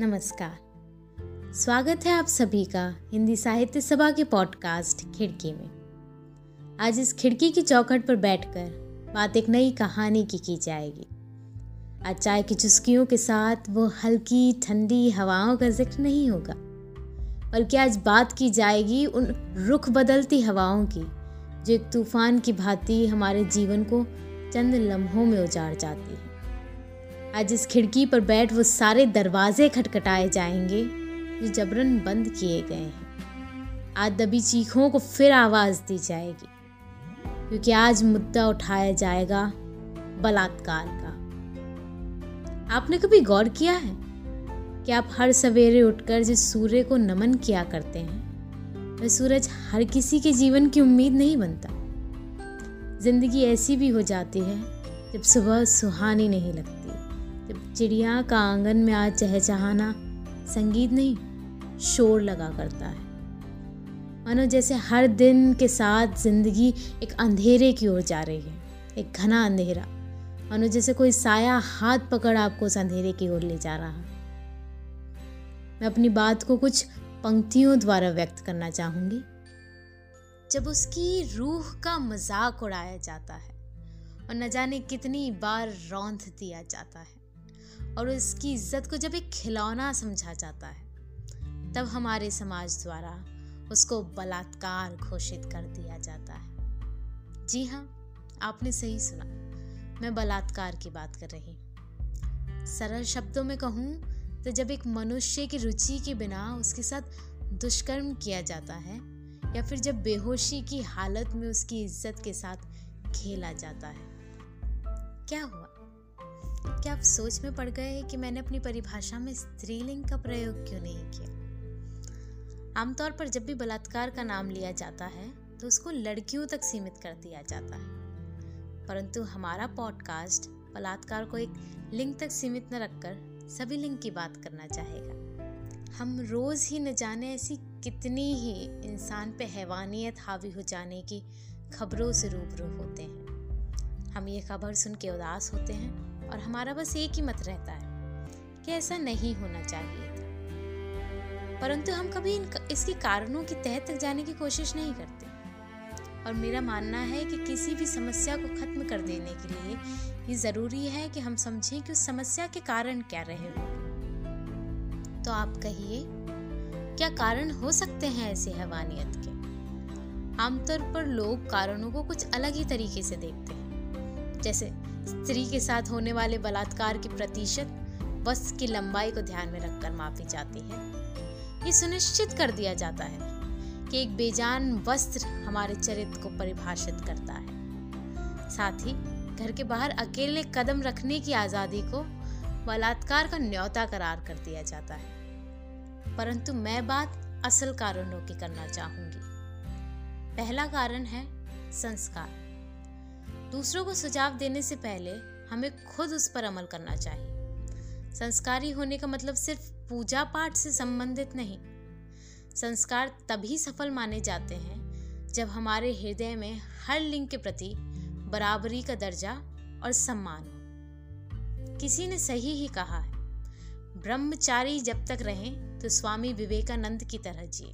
नमस्कार। स्वागत है आप सभी का हिंदी साहित्य सभा के पॉडकास्ट खिड़की में। आज इस खिड़की की चौखट पर बैठकर बात एक नई कहानी की की जाएगी। आज चाय की चुस्कियों के साथ वो हल्की, ठंडी हवाओं का ज़िक्र नहीं होगा, बल्कि आज बात की जाएगी उन रुख बदलती हवाओं की, जो एक तूफ़ान की भांति हमारे जीवन को चंद लम्हों में उजाड़ जाती है। आज इस खिड़की पर बैठ वो सारे दरवाजे खटखटाए जाएँगे जो जबरन बंद किए गए हैं। आज दबी चीखों को फिर आवाज़ दी जाएगी, क्योंकि आज मुद्दा उठाया जाएगा बलात्कार का। आपने कभी गौर किया है कि आप हर सवेरे उठकर जिस सूर्य को नमन किया करते हैं, वह सूरज हर किसी के जीवन की उम्मीद नहीं बनता? ज़िंदगी ऐसी भी हो जाती है जब सुबह सुहानी नहीं लगती। चिड़िया का आँगन में आज चहचहाना, संगीत नहीं, शोर लगा करता है। मानो जैसे हर दिन के साथ ज़िंदगी एक अंधेरे की ओर जा रही है, एक घना अंधेरा। मानो जैसे कोई साया हाथ पकड़ आपको उस अंधेरे की ओर ले जा रहा मैं अपनी बात को कुछ पंक्तियों द्वारा व्यक्त करना चाहूँगी। जब उसकी रूह का मज़ाक उड़ाया जाता है और न जाने कितनी बार रौंद दिया जाता है। और उसकी इज़्ज़त को जब एक खिलौना समझा जाता है, तब हमारे समाज द्वारा उसको बलात्कार घोषित कर दिया जाता है। जी हाँ आपने सही सुना। मैं बलात्कार की बात कर रही सरल शब्दों में कहूँ तो जब एक मनुष्य की रुचि के बिना उसके साथ दुष्कर्म किया जाता है, या फिर जब बेहोशी की हालत में उसकी इज़्ज़त के साथ खेला जाता है, क्या हुआ? क्या आप सोच में पड़ गए हैं कि मैंने अपनी परिभाषा में स्त्रीलिंग का प्रयोग क्यों नहीं किया? आमतौर पर जब भी बलात्कार का नाम लिया जाता है तो उसको लड़कियों तक सीमित कर दिया जाता है। परंतु हमारा पॉडकास्ट बलात्कार को एक लिंग तक सीमित न रखकर सभी लिंग की बात करना चाहेगा। हम रोज ही न जाने ऐसी कितनी ही इंसान पे हैवानियत हावी हो जाने की खबरों से रूबरू होते हैं। हम ये खबर सुन के उदास होते हैं और हमारा बस एक ही मत रहता है कि ऐसा नहीं होना चाहिए था। परंतु हम कभी इन इसके कारणों की तह तक जाने की कोशिश नहीं करते। और मेरा मानना है कि किसी भी समस्या को खत्म कर देने के लिए ये ज़रूरी है कि हम समझें कि उस समस्या के कारण क्या रहे हो। तो आप कहिए, क्या कारण हो सकते हैं ऐसे हैवानियत के? आमतौर पर लोग कारणों को कुछ अलग ही तरीके से देखते हैं। जैसे स्त्री के साथ होने वाले बलात्कार की प्रतिशत वस्त्र की लंबाई को ध्यान में रखकर मापी जाती है। ये सुनिश्चित कर दिया जाता है कि एक बेजान वस्त्र हमारे चरित्र को परिभाषित करता है। साथ ही घर के बाहर अकेले कदम रखने की आज़ादी को बलात्कार का न्योता करार कर दिया जाता है। परंतु मैं बात असल कारणों की करना चाहूँगी। पहला कारण है संस्कार। दूसरों को सुझाव देने से पहले हमें खुद उस पर अमल करना चाहिए। संस्कारी होने का मतलब सिर्फ़ पूजा पाठ से संबंधित नहीं। संस्कार तभी सफल माने जाते हैं जब हमारे हृदय में हर लिंग के प्रति बराबरी का दर्जा और सम्मान हो। किसी ने सही ही कहा है, ब्रह्मचारी जब तक रहें तो स्वामी विवेकानंद की तरह जिए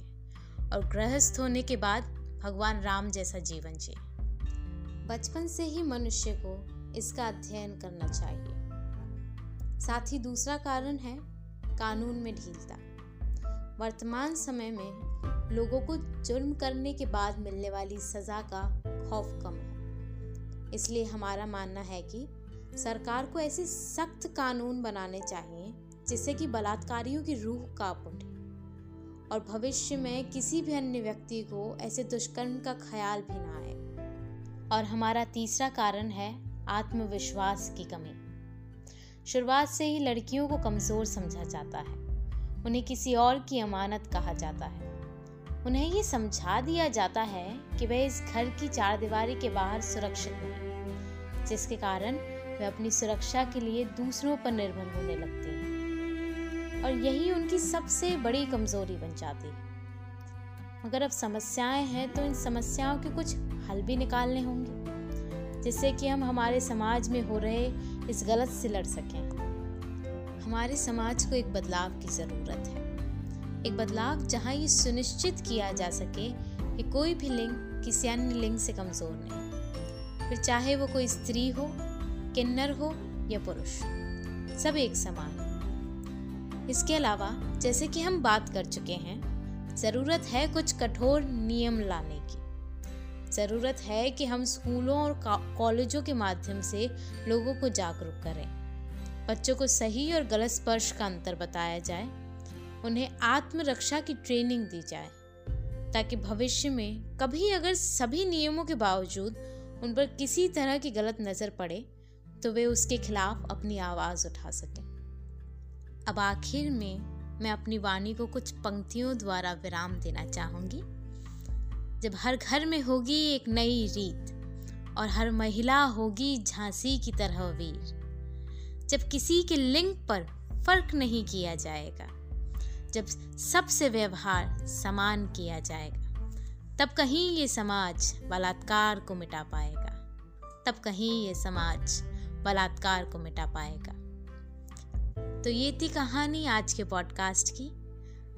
और गृहस्थ होने के बाद भगवान राम जैसा जीवन जिए। बचपन से ही मनुष्य को इसका अध्ययन करना चाहिए। साथ ही दूसरा कारण है कानून में ढीलता। वर्तमान समय में लोगों को जुर्म करने के बाद मिलने वाली सजा का खौफ कम है। इसलिए हमारा मानना है कि सरकार को ऐसे सख्त कानून बनाने चाहिए, जिससे कि बलात्कारियों की रूह काँप उठे। और भविष्य में किसी भी अन्य व्यक्ति को ऐसे दुष्कर्म का ख्याल भी ना आए। और हमारा तीसरा कारण है आत्मविश्वास की कमी। शुरुआत से ही लड़कियों को कमज़ोर समझा जाता है। उन्हें किसी और की अमानत कहा जाता है। उन्हें ये समझा दिया जाता है कि वह इस घर की चार दीवारी के बाहर सुरक्षित नहीं, जिसके कारण वे अपनी सुरक्षा के लिए दूसरों पर निर्भर होने लगती हैं। और यही उनकी सबसे बड़ी कमज़ोरी बन जाती है। मगर अब समस्याएँ हैं तो इन समस्याओं के कुछ हल भी निकालने होंगे। जिससे कि हम हमारे समाज में हो रहे इस गलत से लड़ सकें। हमारे समाज को एक बदलाव की ज़रूरत है। एक बदलाव जहाँ ये सुनिश्चित किया जा सके कि कोई भी लिंग, किसी अन्य लिंग से कमज़ोर नहीं फिर चाहे वो कोई स्त्री हो, किन्नर हो या पुरुष, सब एक समान। इसके अलावा, जैसे कि हम बात कर चुके हैं ज़रूरत है कुछ कठोर नियम लाने की। ज़रूरत है कि हम स्कूलों और कॉलेजों के माध्यम से लोगों को जागरूक करें। बच्चों को सही और गलत स्पर्श का अंतर बताया जाए। उन्हें आत्मरक्षा की ट्रेनिंग दी जाए। ताकि भविष्य में कभी अगर सभी नियमों के बावजूद उन पर किसी तरह की गलत नज़र पड़े तो वे उसके खिलाफ अपनी आवाज़ उठा सकें। अब आखिर में मैं अपनी वाणी को कुछ पंक्तियों द्वारा विराम देना चाहूँगी। जब हर घर में होगी एक नई रीत, और हर महिला होगी झांसी की तरह वीर, जब किसी के लिंग पर फ़र्क नहीं किया जाएगा, जब सबसे व्यवहार समान किया जाएगा, तब कहीं ये समाज बलात्कार को मिटा पाएगा, तब कहीं ये समाज बलात्कार को मिटा पाएगा। तो ये थी कहानी आज के पॉडकास्ट की।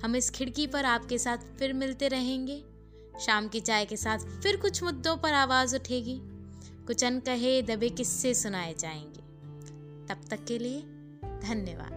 हम इस खिड़की पर आपके साथ फिर मिलते रहेंगे। शाम की चाय के साथ फिर कुछ मुद्दों पर आवाज़ उठेगी। कुछ अनकहे दबे किस्से सुनाए जाएँगे। तब तक के लिए धन्यवाद।